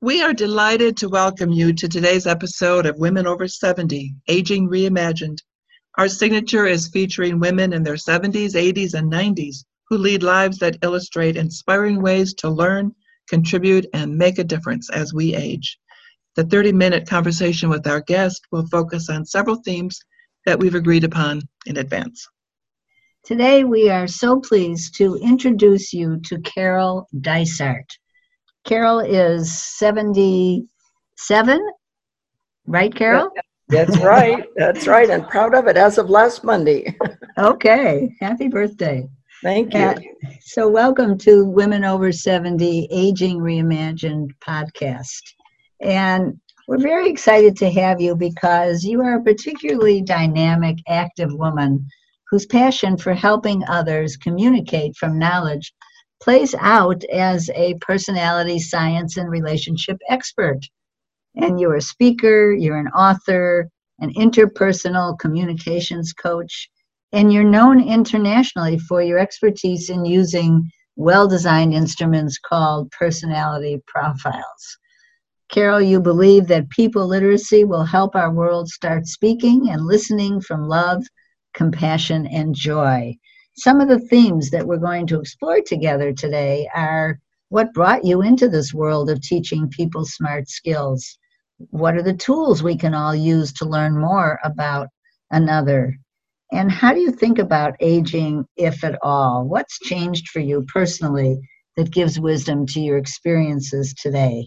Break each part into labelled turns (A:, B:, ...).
A: We are delighted to welcome you to today's episode of Women Over 70 Aging Reimagined. Our signature is featuring women in their 70s, 80s, and 90s who lead lives that illustrate inspiring ways to learn, contribute, and make a difference as we age. The 30 minute conversation with our guest will focus on several themes that we've agreed upon in advance.
B: Today, we are so pleased to introduce you to Carol Dysart. Carol is 77, right, Carol?
C: That's right. That's right. And proud of it as of last Monday.
B: okay. Happy birthday.
C: Thank you. Uh,
B: so, welcome to Women Over 70 Aging Reimagined podcast. And we're very excited to have you because you are a particularly dynamic, active woman whose passion for helping others communicate from knowledge plays out as a personality science and relationship expert. And you're a speaker, you're an author, an interpersonal communications coach, and you're known internationally for your expertise in using well designed instruments called personality profiles. Carol, you believe that people literacy will help our world start speaking and listening from love, compassion, and joy some of the themes that we're going to explore together today are what brought you into this world of teaching people smart skills? What are the tools we can all use to learn more about another? And how do you think about aging, if at all? What's changed for you personally that gives wisdom to your experiences today?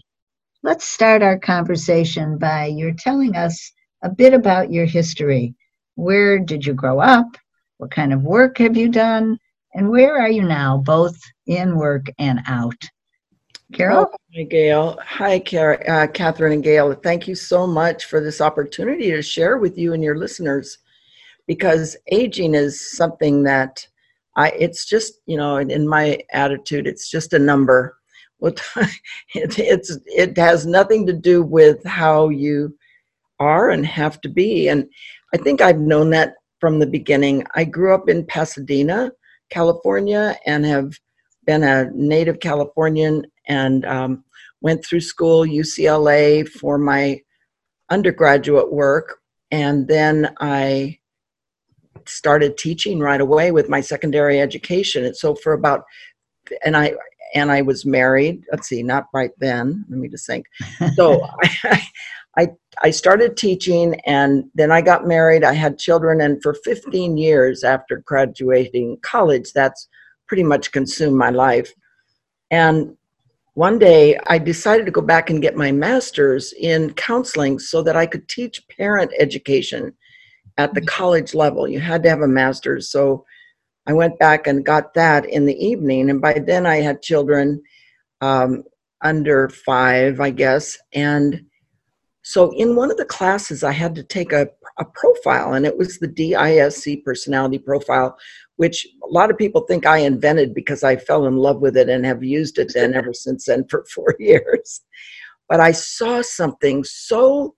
B: Let's start our conversation by you're telling us a bit about your history. Where did you grow up? What kind of work have you done? And where are you now, both in work and out? Carol?
C: Oh, hi, Gail. Hi, Car- uh, Catherine and Gail. Thank you so much for this opportunity to share with you and your listeners because aging is something that I, it's just, you know, in my attitude, it's just a number. it, it's, it has nothing to do with how you are and have to be. And I think I've known that from the beginning. I grew up in Pasadena, California, and have been a native Californian and um, went through school, UCLA, for my undergraduate work. And then I started teaching right away with my secondary education. And so for about, and I, and I was married. Let's see, not right then. Let me just think. So I, I, I started teaching and then I got married. I had children, and for 15 years after graduating college, that's pretty much consumed my life. And one day I decided to go back and get my master's in counseling so that I could teach parent education at the mm-hmm. college level. You had to have a master's. So I went back and got that in the evening. And by then I had children um, under five, I guess. And so in one of the classes, I had to take a, a profile, and it was the DISC personality profile, which a lot of people think I invented because I fell in love with it and have used it then ever since then for four years. But I saw something so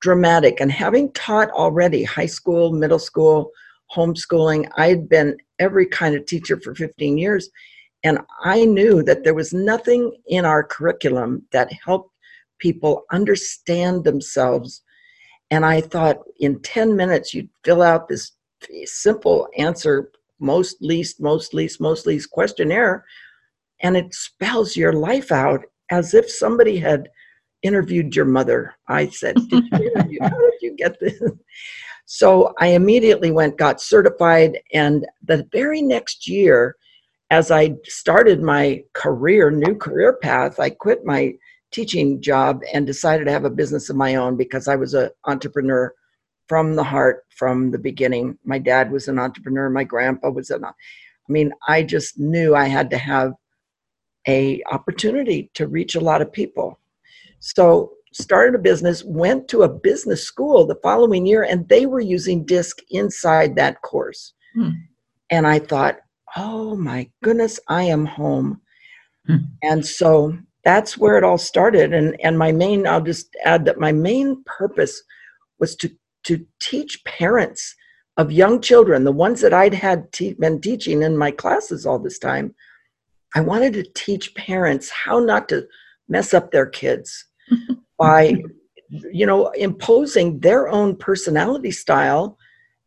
C: dramatic, and having taught already high school, middle school, homeschooling, I had been every kind of teacher for 15 years. And I knew that there was nothing in our curriculum that helped people understand themselves. And I thought in 10 minutes, you'd fill out this simple answer most least, most least, most least questionnaire, and it spells your life out as if somebody had interviewed your mother. I said, did you How did you get this? So I immediately went, got certified, and the very next year, as I started my career, new career path, I quit my teaching job and decided to have a business of my own because I was an entrepreneur from the heart from the beginning. My dad was an entrepreneur, my grandpa was an I mean, I just knew I had to have a opportunity to reach a lot of people. So started a business, went to a business school the following year, and they were using DISC inside that course. Hmm. And I thought, oh my goodness, I am home. Hmm. And so that's where it all started. And, and my main, I'll just add that my main purpose was to, to teach parents of young children, the ones that I'd had te- been teaching in my classes all this time. I wanted to teach parents how not to mess up their kids by you know imposing their own personality style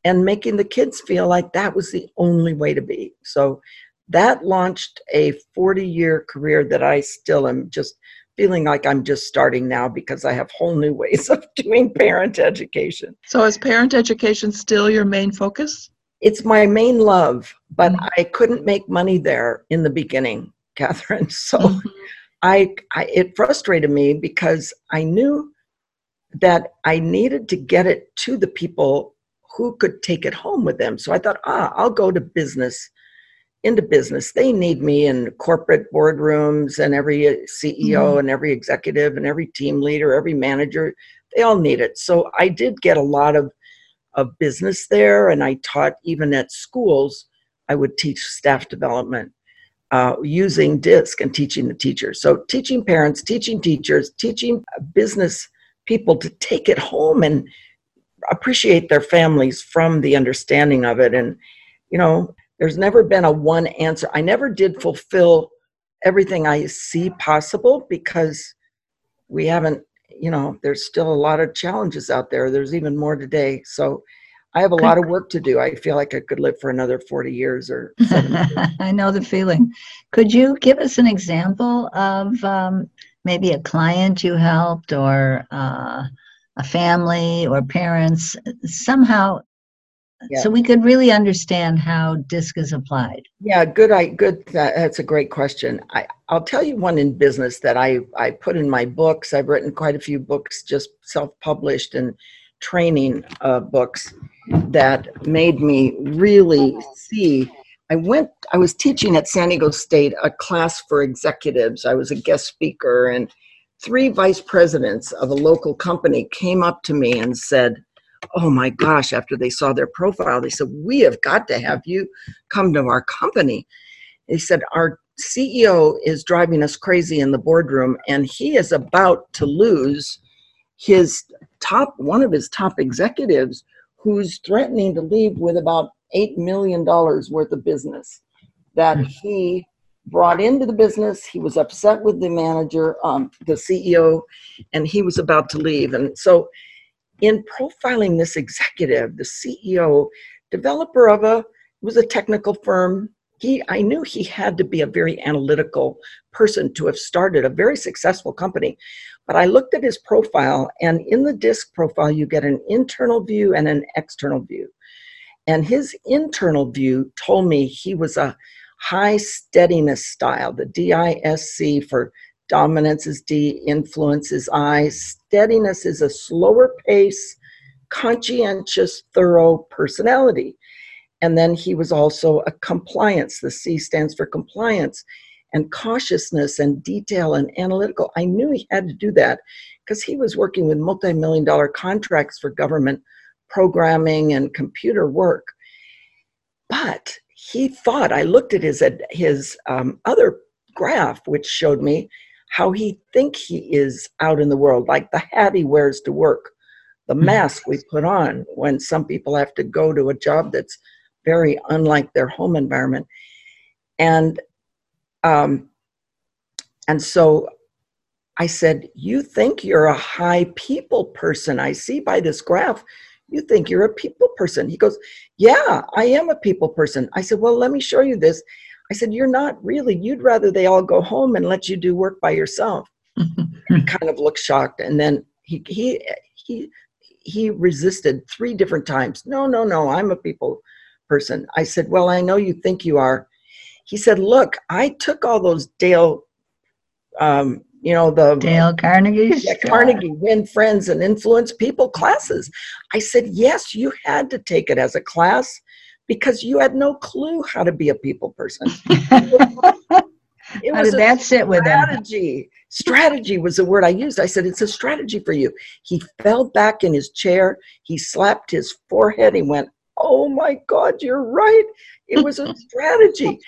C: and making the kids feel like that was the only way to be. So that launched a 40 year career that i still am just feeling like i'm just starting now because i have whole new ways of doing parent education.
A: So is parent education still your main focus?
C: It's my main love but mm-hmm. i couldn't make money there in the beginning catherine. So mm-hmm. I, I it frustrated me because I knew that I needed to get it to the people who could take it home with them. So I thought, ah, I'll go to business, into business. They need me in corporate boardrooms and every uh, CEO mm-hmm. and every executive and every team leader, every manager, they all need it. So I did get a lot of, of business there and I taught even at schools, I would teach staff development uh, using DISC and teaching the teachers. So, teaching parents, teaching teachers, teaching business people to take it home and appreciate their families from the understanding of it. And, you know, there's never been a one answer. I never did fulfill everything I see possible because we haven't, you know, there's still a lot of challenges out there. There's even more today. So, I have a lot of work to do. I feel like I could live for another 40 years or
B: I know the feeling. Could you give us an example of um, maybe a client you helped or uh, a family or parents? Somehow yeah. so we could really understand how disc is applied.
C: Yeah good i good that's a great question. I, i'll tell you one in business that i i put in my books. I've written quite a few books just self-published and training uh, books that made me really see. I went, I was teaching at San Diego State a class for executives. I was a guest speaker, and three vice presidents of a local company came up to me and said, Oh my gosh, after they saw their profile, they said, We have got to have you come to our company. They said, Our CEO is driving us crazy in the boardroom, and he is about to lose his top one of his top executives who's threatening to leave with about $8 million worth of business that hmm. he brought into the business. He was upset with the manager, um, the CEO, and he was about to leave. And so, in profiling this executive, the CEO, developer of a was a technical firm. He, I knew he had to be a very analytical person to have started a very successful company. But I looked at his profile, and in the disc profile, you get an internal view and an external view. And his internal view told me he was a high steadiness style. The DISC for dominance is D, influence is I. Steadiness is a slower pace, conscientious, thorough personality. And then he was also a compliance. The C stands for compliance and cautiousness and detail and analytical. I knew he had to do that because he was working with multi million dollar contracts for government programming and computer work. But he thought, I looked at his, his um, other graph, which showed me how he think he is out in the world, like the hat he wears to work, the hmm. mask we put on when some people have to go to a job that's very unlike their home environment. And um, and so I said, You think you're a high people person. I see by this graph, you think you're a people person. He goes, Yeah, I am a people person. I said, Well, let me show you this. I said, You're not really. You'd rather they all go home and let you do work by yourself. he kind of looked shocked. And then he, he, he, he resisted three different times. No, no, no, I'm a people person. I said, Well, I know you think you are he said, Look, I took all those Dale, um, you know, the
B: Dale Carnegie's
C: yeah, Carnegie Win Friends and Influence People classes. I said, Yes, you had to take it as a class because you had no clue how to be a people person. It
B: How
C: was
B: did that sit with him?
C: strategy. Strategy was the word I used. I said, It's a strategy for you. He fell back in his chair. He slapped his forehead. He went, Oh my God, you're right. It was a strategy.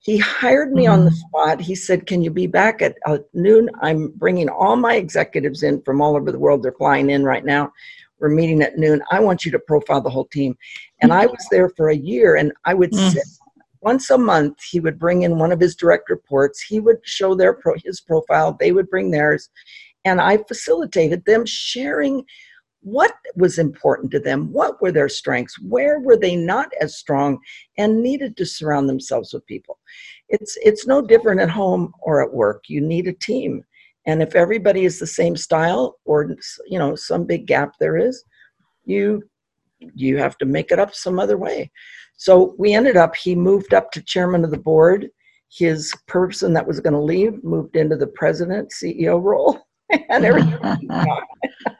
C: He hired me on the spot. He said, Can you be back at uh, noon? I'm bringing all my executives in from all over the world. They're flying in right now. We're meeting at noon. I want you to profile the whole team. And I was there for a year and I would
A: Mm.
C: sit once a month he would bring in one of his direct reports he would show their pro, his profile they would bring theirs and i facilitated them sharing what was important to them what were their strengths where were they not as strong and needed to surround themselves with people it's it's no different at home or at work you need a team and if everybody is the same style or you know some big gap there is you you have to make it up some other way so we ended up, he moved up to chairman of the board. His person that was going to leave moved into the president, CEO role. and everything.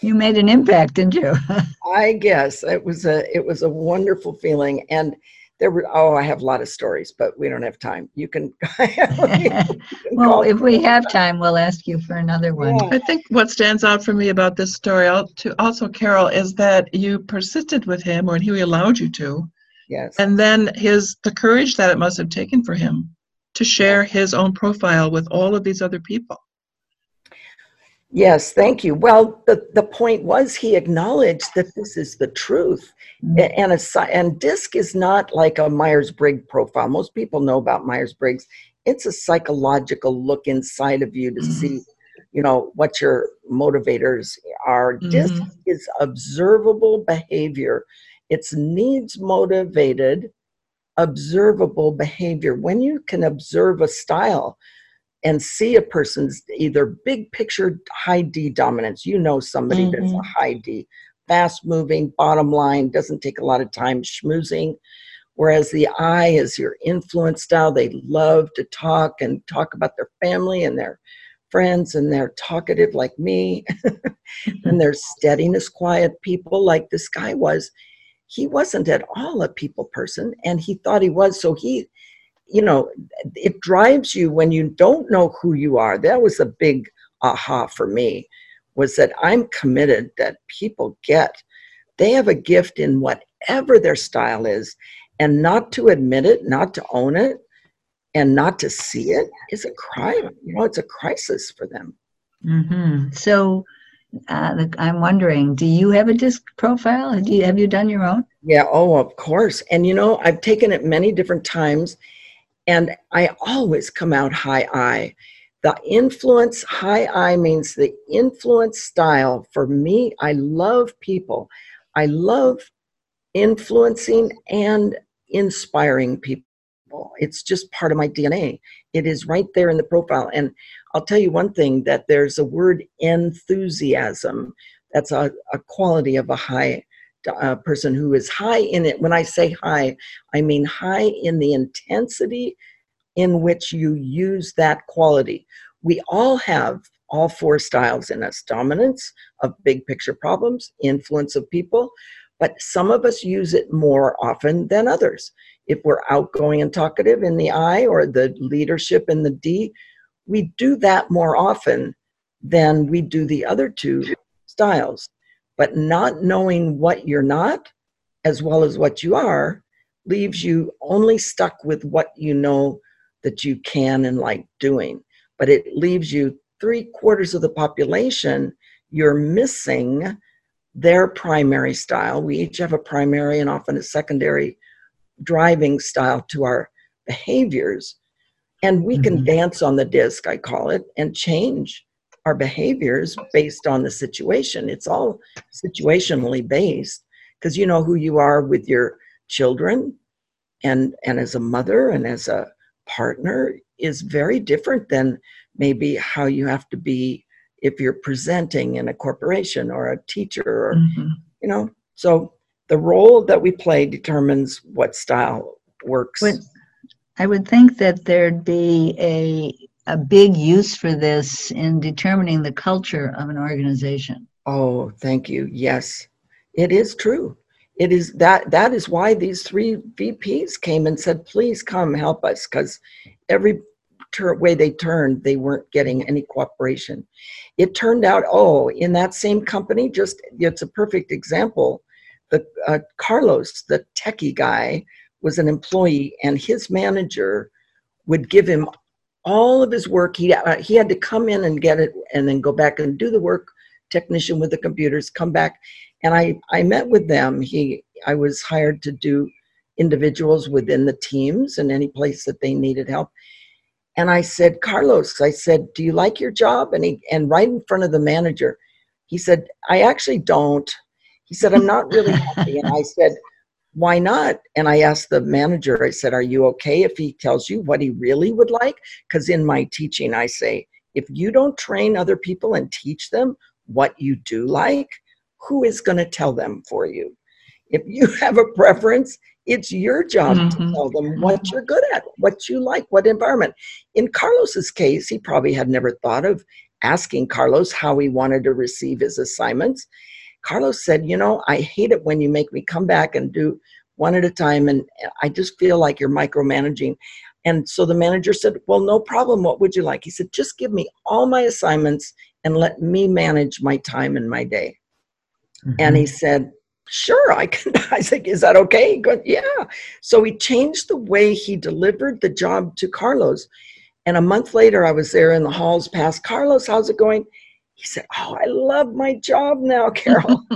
B: you made an impact, didn't you?
C: I guess it was a it was a wonderful feeling, and there were oh I have a lot of stories, but we don't have time. You can. you can
B: well, if we have time, we'll ask you for another one.
C: Yeah.
A: I think what stands out for me about this story, to also Carol, is that you persisted with him, or he allowed you to,
C: yes,
A: and then his the courage that it must have taken for him to share his own profile with all of these other people.
C: Yes, thank you. Well, the the point was he acknowledged that this is the truth,
B: Mhm.
C: And a and DISC is not like a Myers Briggs profile. Most people know about Myers Briggs. It's a psychological look inside of you to
A: Mhm.
C: see, you know, what your motivators are. DISC
A: Mhm.
C: is observable behavior. It's needs motivated, observable behavior. When you can observe a style and see a person's either big picture high D dominance, you know somebody that's a mm-hmm. high D, fast moving, bottom line, doesn't take a lot of time schmoozing. Whereas the I is your influence style. They love to talk and talk about their family and their friends, and they're talkative like me. and they're steadiness, quiet people like this guy was. He wasn't at all a people person, and he thought he was. So he, you know, it drives you when you don't know who you are. That was a big aha for me, was that I'm committed that people get. They have a gift in whatever their style is, and not to admit it, not to own it, and not to see it is a crime. You know, it's a crisis for them.
B: hmm So uh, I'm wondering, do you have a disc profile? Do you, have you done your own?
C: Yeah, oh, of course. And you know, I've taken it many different times, and I always come out high I. The influence, high I means the influence style. For me, I love people. I love influencing and inspiring people. It's just part of my DNA. It is right there in the profile. And I'll tell you one thing that there's a word enthusiasm. That's a, a quality of a high uh, person who is high in it. When I say high, I mean high in the intensity in which you use that quality. We all have all four styles in us dominance of big picture problems, influence of people, but some of us use it more often than others. If we're outgoing and talkative in the I or the leadership in the D, we do that more often than we do the other two styles. But not knowing what you're not as well as what you are leaves you only stuck with what you know that you can and like doing. But it leaves you three quarters of the population, you're missing their primary style. We each have a primary and often a secondary driving style to our behaviors. And we can
B: Mhm.
C: dance on the disc, I call it, and change our behaviors based on the situation. It's all situationally based because you know who you are with your children and and as a mother and as a partner is very different than maybe how you have to be if you're presenting in a corporation or a teacher or
A: Mhm.
C: you know so the role that we play determines what style works
B: But I would think that there'd be a a big use for this in determining the culture of an organization.
C: oh thank you yes it is true it is that that is why these three vps came and said please come help us because every tur- way they turned, they weren't getting any cooperation. It turned out, oh, in that same company, just it's a perfect example. The uh, Carlos, the techie guy, was an employee, and his manager would give him all of his work. He uh, he had to come in and get it, and then go back and do the work. Technician with the computers, come back, and I I met with them. He I was hired to do individuals within the teams and any place that they needed help. And I said, Carlos, I said, do you like your job? And he and right in front of the manager, he said, I actually don't. He said, I'm not really happy. And I said, why not? And I asked the manager, I said, Are you okay if he tells you what he really would like? Because in my teaching, I say, if you don't train other people and teach them what you do like, who is going to tell them for you? If you have a preference, it's your job mm-hmm. to tell them what you're good at, what you like, what environment. In Carlos's case, he probably had never thought of asking Carlos how he wanted to receive his assignments. Carlos said, You know, I hate it when you make me come back and do one at a time, and I just feel like you're micromanaging. And so the manager said, Well, no problem. What would you like? He said, Just give me all my assignments and let me manage my time and my day. Mm-hmm. And he said, Sure, I can. I said, Is that okay? He goes, Yeah. So he changed the way he delivered the job to Carlos. And a month later, I was there in the halls past Carlos, how's it going? He said, Oh, I love my job now, Carol.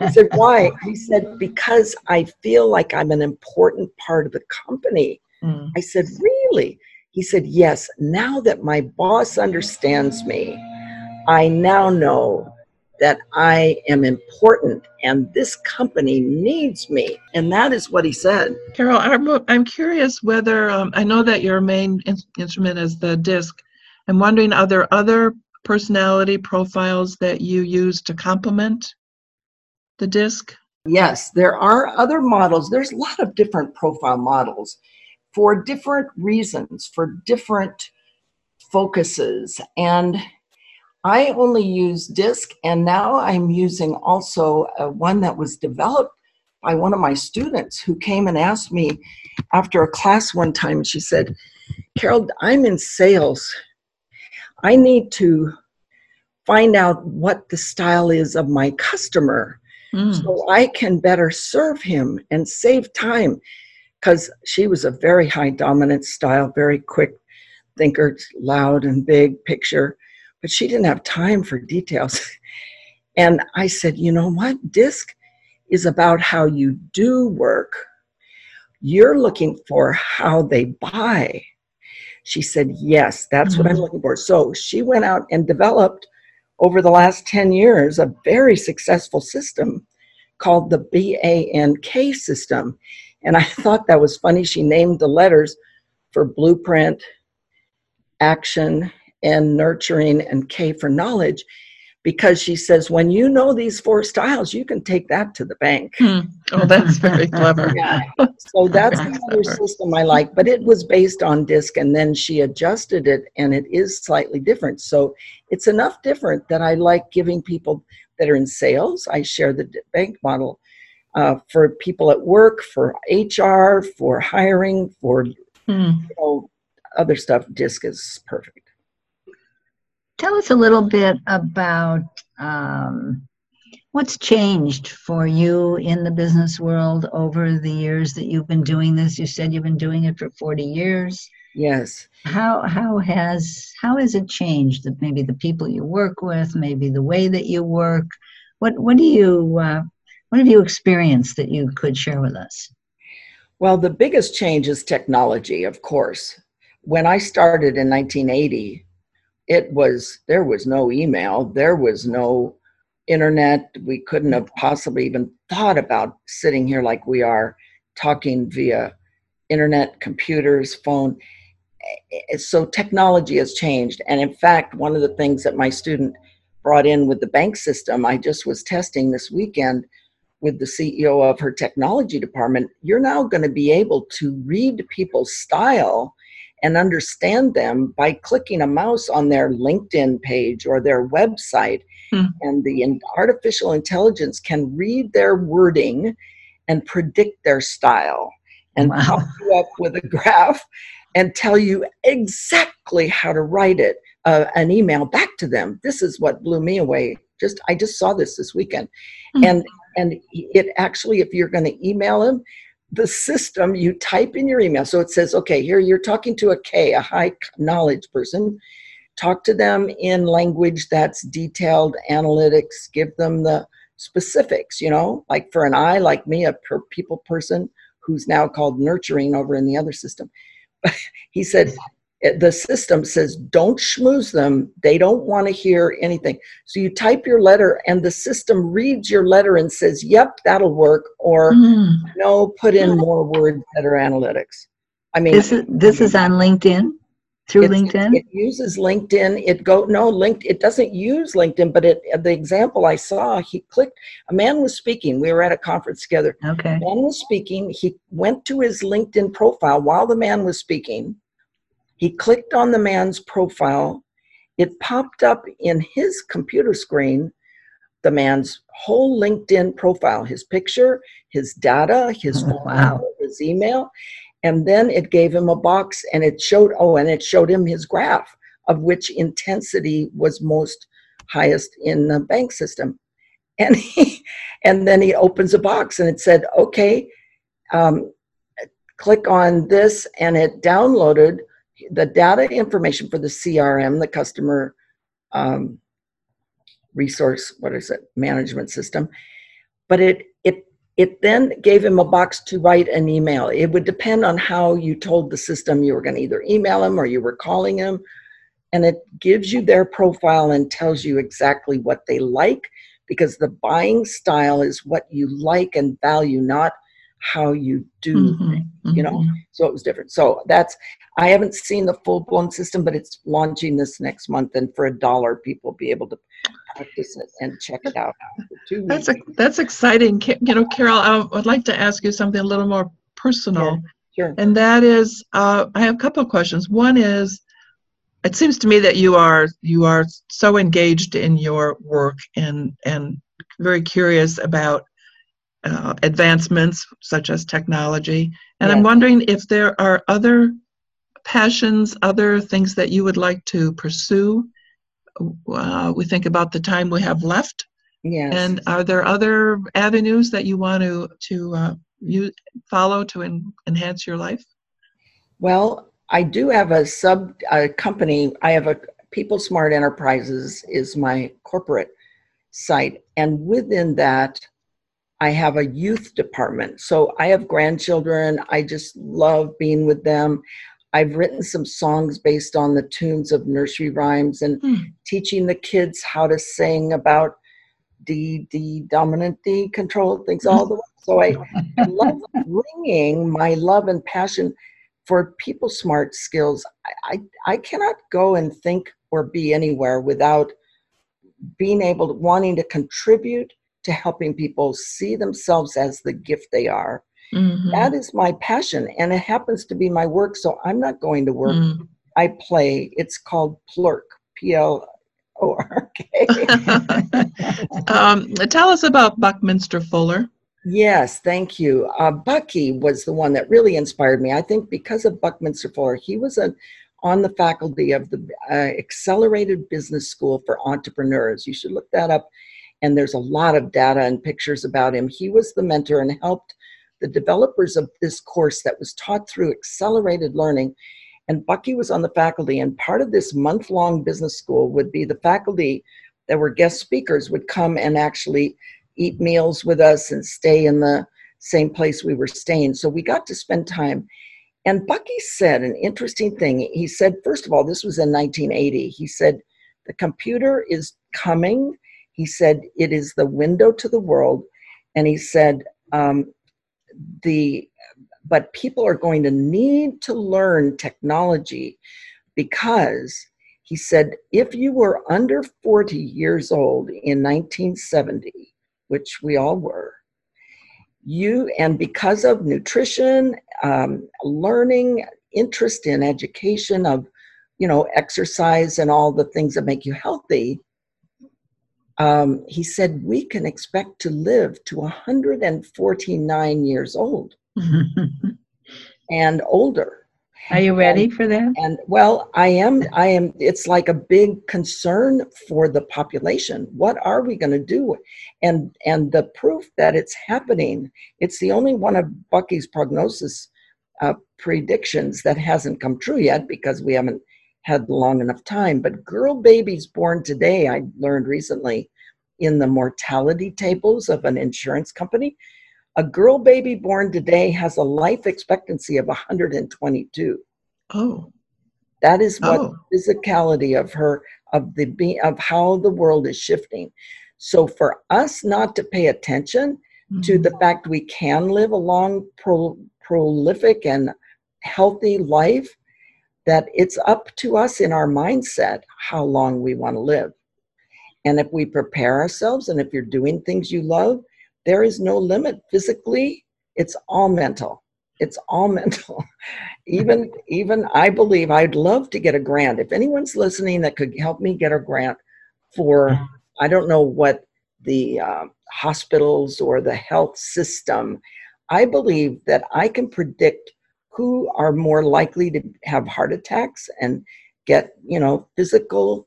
C: I said, Why? He said, Because I feel like I'm an important part of the company. Mm. I said, Really? He said, Yes, now that my boss understands me, I now know that I am important and this company needs me. And that is what he said.
A: Carol, I'm, I'm curious whether um, I know that your main in- instrument is the disc. I'm wondering, are there other personality profiles that you use to complement the disc?
C: Yes, there are other models. There's a lot of different profile models for different reasons, for different focuses. And I only use DISC, and now I'm using also uh, one that was developed by one of my students who came and asked me after a class one time. She said, Carol, I'm in sales I need to find out what the style is of my customer mm. so I can better serve him and save time. Because she was a very high dominant style, very quick thinker, loud and big picture, but she didn't have time for details. and I said, you know what? DISC is about how you do work. You're looking for how they buy. She said, Yes, that's mm-hmm. what I'm mm-hmm. looking for. So she went out and developed over the last 10 years a very successful system called the BANK system. And I thought that was funny. She named the letters for blueprint, action, and nurturing, and K for knowledge because she says when you know these four styles you can take that to the bank.
A: Hmm. oh that's very clever. Yeah.
C: so that's another system i like but it was based on disc and then she adjusted it and it is slightly different. So it's enough different that i like giving people that are in sales. I share the bank model uh, for people at work for hr for hiring for hmm. you know, other stuff. Disc is perfect
B: Tell us a little bit about um, what's changed for you in the business world over the years that you've been doing this. You said you've been doing it for 40 years.
C: Yes.
B: How how has how has it changed? That maybe the people you work with, maybe the way that you work. What what do you uh, what have you experienced that you could share with us?
C: Well, the biggest change is technology, of course. When I started in 1980, it was there was no email there was no internet we couldn't have possibly even thought about sitting here like we are talking via internet computers phone. Eh, so technology has changed and in fact one of the things that my student brought in with the bank system i just was testing this weekend with the ceo of her technology department you're now going to be able to read people's style and understand them by clicking a mouse on their LinkedIn page or their website. Hmm. And the artificial intelligence can read their wording and predict their style and wow. pop you up with a graph and tell you exactly how to write it, uh, an email back to them. This is what blew me away. Just I just saw this this weekend,
B: Mhm.
C: and and it actually, if you're going to email them, the system you type in your email. So it says, okay, here you're talking to a K, a high knowledge person. Talk to them in language that's detailed, analytics. Give them the specifics. You know, like for an I, like me, a per people person who's now called nurturing over in the other system. he said the system says don't schmooze them they don't want to hear anything so you type your letter and the system reads your letter and says yep that'll work or
A: Mm.
C: no put in more words that are analytics i mean
B: This is this is on LinkedIn through LinkedIn.
C: it uses linkedin it go no linked it doesn't use linkedin but it the example i saw he clicked a man was speaking we were at a conference together
B: Okay.
C: man was speaking. He went to his LinkedIn profile while the man was speaking. He clicked on the man's profile. It popped up in his computer screen the man's whole LinkedIn profile, his picture, his data, his
B: wow.
C: his email, and then it gave him a box and it showed oh, and it showed him his graph of which intensity was most highest in the bank system. And he and then he opens a box and it said, okay, um, click on this, and it downloaded the data information for the CRM, the customer um, resource, what is it, management system. But it it it then gave him a box to write an email. It would depend on how you told the system you were going to either email him or you were calling him. And it gives you their profile and tells you exactly what they like because the buying style is what you like and value, not how you do.
A: Mhm,
C: you know?
A: mhm.
C: So it was different. So that's I haven't seen the full blown system, but it's launching this next month, and for a dollar, people be able to practice it and check it out.
A: That's a, that's exciting. You know, Carol, I would like to ask you something a little more personal,
C: Sure.
A: and that is, uh, I have a couple of questions. One is, it seems to me that you are you are so engaged in your work and and very curious about uh, advancements such as technology. And I'm wondering if there are other passions, other things that you would like to pursue. Uh, we think about the time we have left.
C: Yes.
A: And are there other avenues that you want to to uh, you follow to en- enhance your life?
C: Well, I do have a sub a company. I have a People Smart Enterprises is my corporate site, and within that, I have a youth department. So I have grandchildren. I just love being with them. I've written some songs based on the tunes of nursery rhymes and
A: Hmm.
C: teaching the kids how to sing about D, D, dominant D, control things all the way. So I, I love bringing my love and passion for people smart skills. I, I, I cannot go and think or be anywhere without being able to wanting to contribute to helping people see themselves as the gift they are.
A: Mhm.
C: That is my passion, and it happens to be my work. So I'm not going to work.
A: Mm.
C: I play. It's called Plork, P L O R K.
A: um, tell us about Buckminster Fuller.
C: Yes, thank you. Uh, Bucky was the one that really inspired me. I think because of Buckminster Fuller, he was a, on the faculty of the uh, Accelerated Business School for Entrepreneurs. You should look that up. And there's a lot of data and pictures about him. He was the mentor and helped the developers of this course that was taught through accelerated learning. And Bucky was on the faculty, and part of this month long business school would be the faculty that were guest speakers would come and actually eat meals with us and stay in the same place we were staying. So we got to spend time. And Bucky said an interesting thing. He said, first of all, this was in 1980. He said, the computer is coming. He said, it is the window to the world. And he said, um, the but people are going to need to learn technology because he said if you were under 40 years old in 1970 which we all were you and because of nutrition um, learning interest in education of you know exercise and all the things that make you healthy um, he said we can expect to live to 149 years old and older
B: Are you ready for that?
C: And well, I am. I am. It's like a big concern for the population. What are we going to do? And and the proof that it's happening. It's the only one of Bucky's prognosis uh, predictions that hasn't come true yet because we haven't had long enough time. But girl babies born today, I learned recently, in the mortality tables of an insurance company, a girl baby born today has a life expectancy of 122.
A: Oh.
C: That is what
A: Oh.
C: physicality of her of the be of how the world is shifting. So for us not to pay attention to
A: Mhm.
C: the fact we can live a long, pro, prolific, and healthy life, that it's up to us in our mindset how long we want to live. And if we prepare ourselves and if you're doing things you love, there is no limit. Physically, it's all mental. It's all mental. even even I believe I'd love to get a grant. If anyone's listening that could help me get a grant for I don't know what the uh, hospitals or the health system, I believe that I can predict who are more likely to have heart attacks and get, you know, physical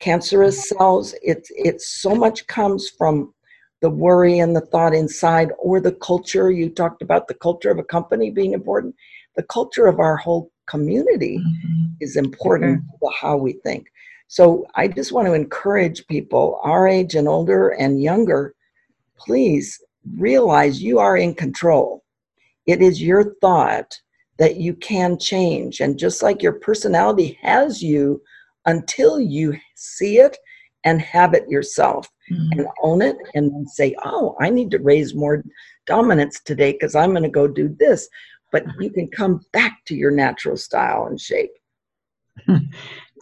C: cancerous cells. It's it's so much comes from the worry and the thought inside or the culture. You talked about the culture of a company being important. The culture of our whole community
A: Mhm.
C: is important to how we think. So I just want to encourage people our age and older and younger, please realize you are in control. It is your thought that you can change. And just like your personality has you until you see it and have it yourself
A: Mhm.
C: and own it and then say, oh, I need to raise more dominance today because I'm going to go do this. But you can come back to your natural style and shape.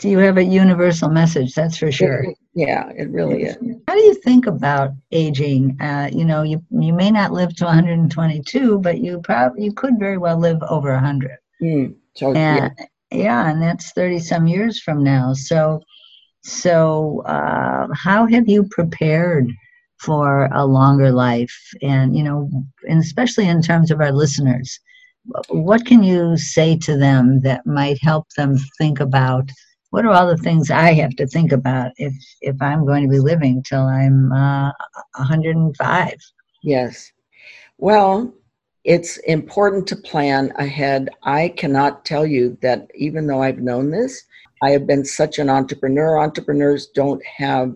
B: Do you have a universal message? That's for sure.
C: It- yeah, it really is.
B: How do you think about aging? Uh, you know, you you may not live to 122, but you probably you could very well live over 100.
C: Mm, so, yeah.
B: And yeah, and that's 30 some years from now. So, so uh, how have you prepared for a longer life? And you know, and especially in terms of our listeners, what can you say to them that might help them think about? What are all the things I have to think about if if I'm going to be living till I'm uh, 105?
C: Yes. Well, it's important to plan ahead. I cannot tell you that even though I've known this, I have been such an entrepreneur. Entrepreneurs don't have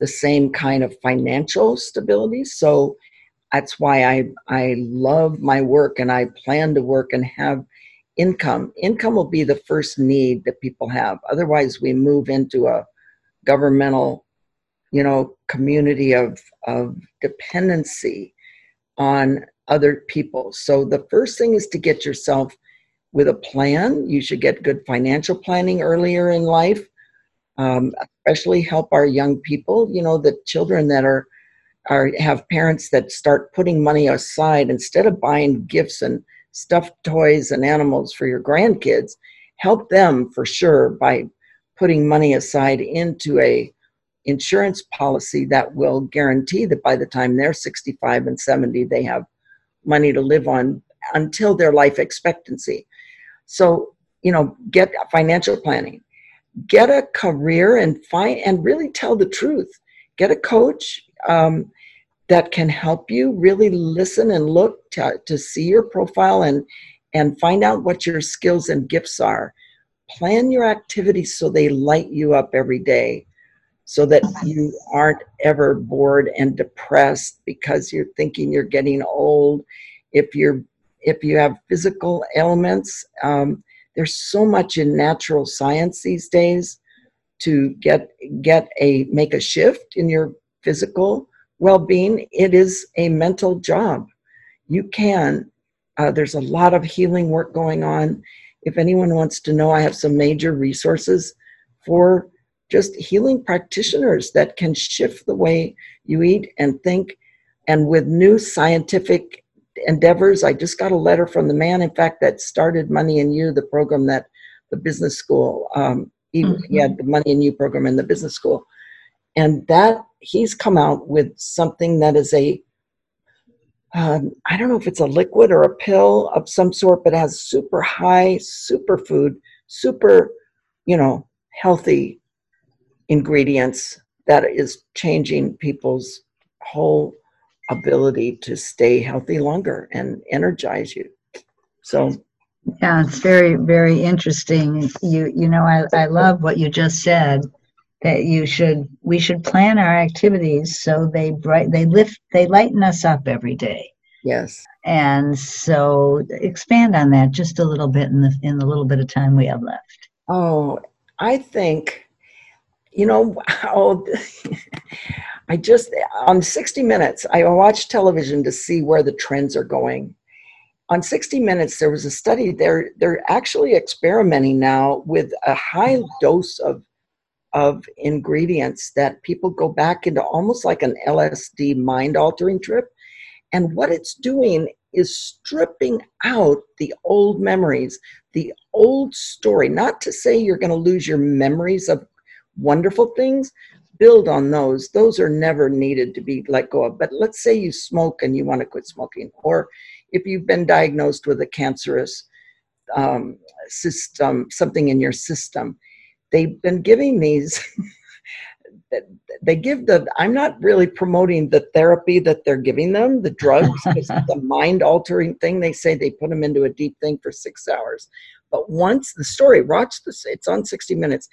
C: the same kind of financial stability. So that's why I, I love my work and I plan to work and have income. Income will be the first need that people have. Otherwise, we move into a governmental, you know, community of, of dependency on other people. So the first thing is to get yourself with a plan. You should get good financial planning earlier in life, um, especially help our young people. You know, the children that are are have parents that start putting money aside instead of buying gifts and stuffed toys and animals for your grandkids. Help them for sure by putting money aside into a insurance policy that will guarantee that by the time they're 65 and 70 they have money to live on until their life expectancy so you know get financial planning get a career and find and really tell the truth get a coach um, that can help you really listen and look to, to see your profile and and find out what your skills and gifts are. Plan your activities so they light you up every day so that you aren't ever bored and depressed because you're thinking you're getting old. If you're if you have physical ailments um, there's so much in natural science these days to get get a make a shift in your physical well-being it is a mental job. You can uh, there's a lot of healing work going on. If anyone wants to know i have some major resources for just healing practitioners that can shift the way you eat and think. And with new scientific endeavors i just got a letter from the man in fact that started Money & You the program that the business school um, he, he had the Money & You program in the business school and that he's come out with something that is a um, I don't know if it's a liquid or a pill of some sort, but has super high superfood, super, you know, healthy ingredients that is changing people's whole ability to stay healthy longer and energize you. So
B: yeah, it's very, very interesting. You you know, I, I love what you just said that you should we should plan our activities so they bright they lift they lighten us up every day.
C: Yes.
B: And so expand on that just a little bit in the in the little bit of time we have left.
C: Oh, I think you know how oh, I just on 60 minutes I watch television to see where the trends are going on 60 minutes there was a study they're they're actually experimenting now with a high dose of of ingredients that people go back into almost like an LSD mind altering trip. And what it's doing is stripping out the old memories the old story. Not to say you're going to lose your memories of wonderful things. Build on those. Those are never needed to be let go of. But let's say you smoke and you want to quit smoking. Or if you've been diagnosed with a cancerous um, system, something in your system. They've been giving these. they give the. I'm not really promoting the therapy that they're giving them, the drugs, because the mind altering thing. They say they put them into a deep thing for six hours, but once the story, watch this. It's on 60 Minutes.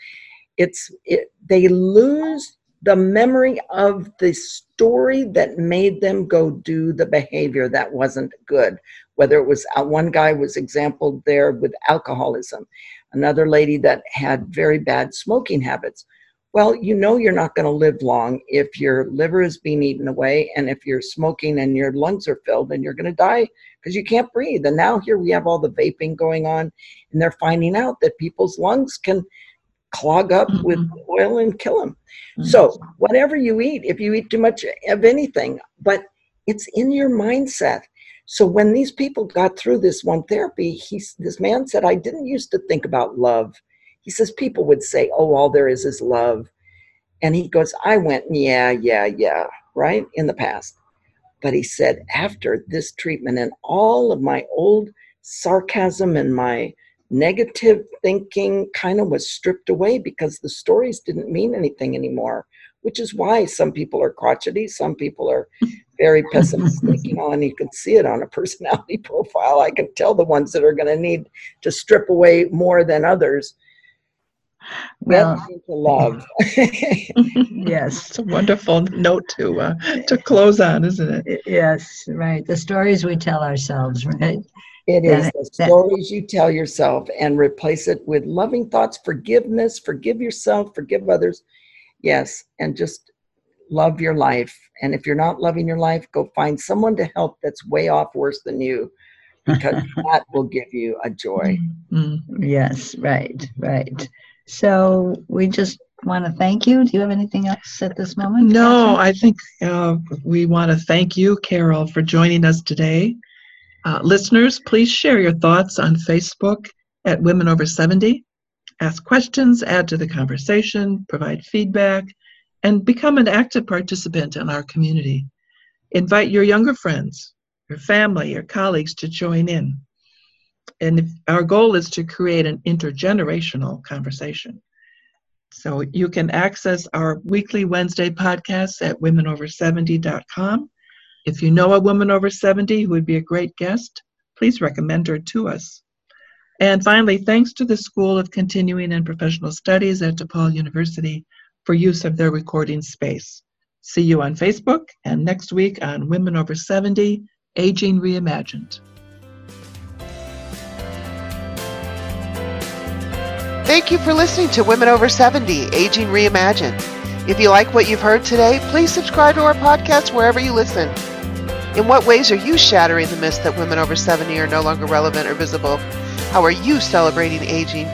C: It's it. They lose the memory of the story that made them go do the behavior that wasn't good whether it was uh, one guy was exampled there with alcoholism another lady that had very bad smoking habits. Well you know you're not going to live long if your liver is being eaten away and if you're smoking and your lungs are filled and you're going to die because you can't breathe. And now here we have all the vaping going on and they're finding out that people's lungs can clog up mm-hmm. with oil and kill them. Mm-hmm. So, whatever you eat, if you eat too much of anything, but it's in your mindset. So when these people got through this one therapy, he's this man said, I didn't used to think about love. He says people would say, Oh, all there is is love. And he goes, I went, yeah, yeah, yeah, right, in the past. But he said, after this treatment and all of my old sarcasm and my negative thinking kind of was stripped away because the stories didn't mean anything anymore, which is why some people are crotchety, some people are very pessimistic, you know, and you can see it on a personality profile. I can tell the ones that are going to need to strip away more than others.
B: Well,
C: to love.
B: yes,
A: it's a wonderful note to uh, to close on, isn't it?
B: Yes, right. The stories we tell ourselves, right?
C: It is the stories you tell yourself and replace it with loving thoughts, forgiveness, forgive yourself, forgive others. Yes, and just love your life. And if you're not loving your life, go find someone to help that's way off worse than you because that will give you a joy.
B: Mm-hmm. Yes, right, right. So we just want to thank you. Do you have anything else at this moment?
A: No, I think uh, we want to thank you, Carol, for joining us today. Uh, listeners, please share your thoughts on Facebook at Women Over 70. Ask questions, add to the conversation, provide feedback, and become an active participant in our community. Invite your younger friends, your family, your colleagues to join in. And our goal is to create an intergenerational conversation. So you can access our weekly Wednesday podcasts at womenover70.com if you know a woman over 70 who would be a great guest, please recommend her to us. And finally, thanks to the School of Continuing and Professional Studies at DePaul University for use of their recording space. See you on Facebook and next week on Women Over 70 Aging Reimagined.
D: Thank you for listening to Women Over 70 Aging Reimagined. If you like what you've heard today, please subscribe to our podcast wherever you listen. In what ways are you shattering the myth that women over 70 are no longer relevant or visible? How are you celebrating aging?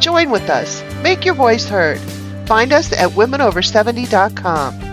D: Join with us. Make your voice heard. Find us at womenover70.com.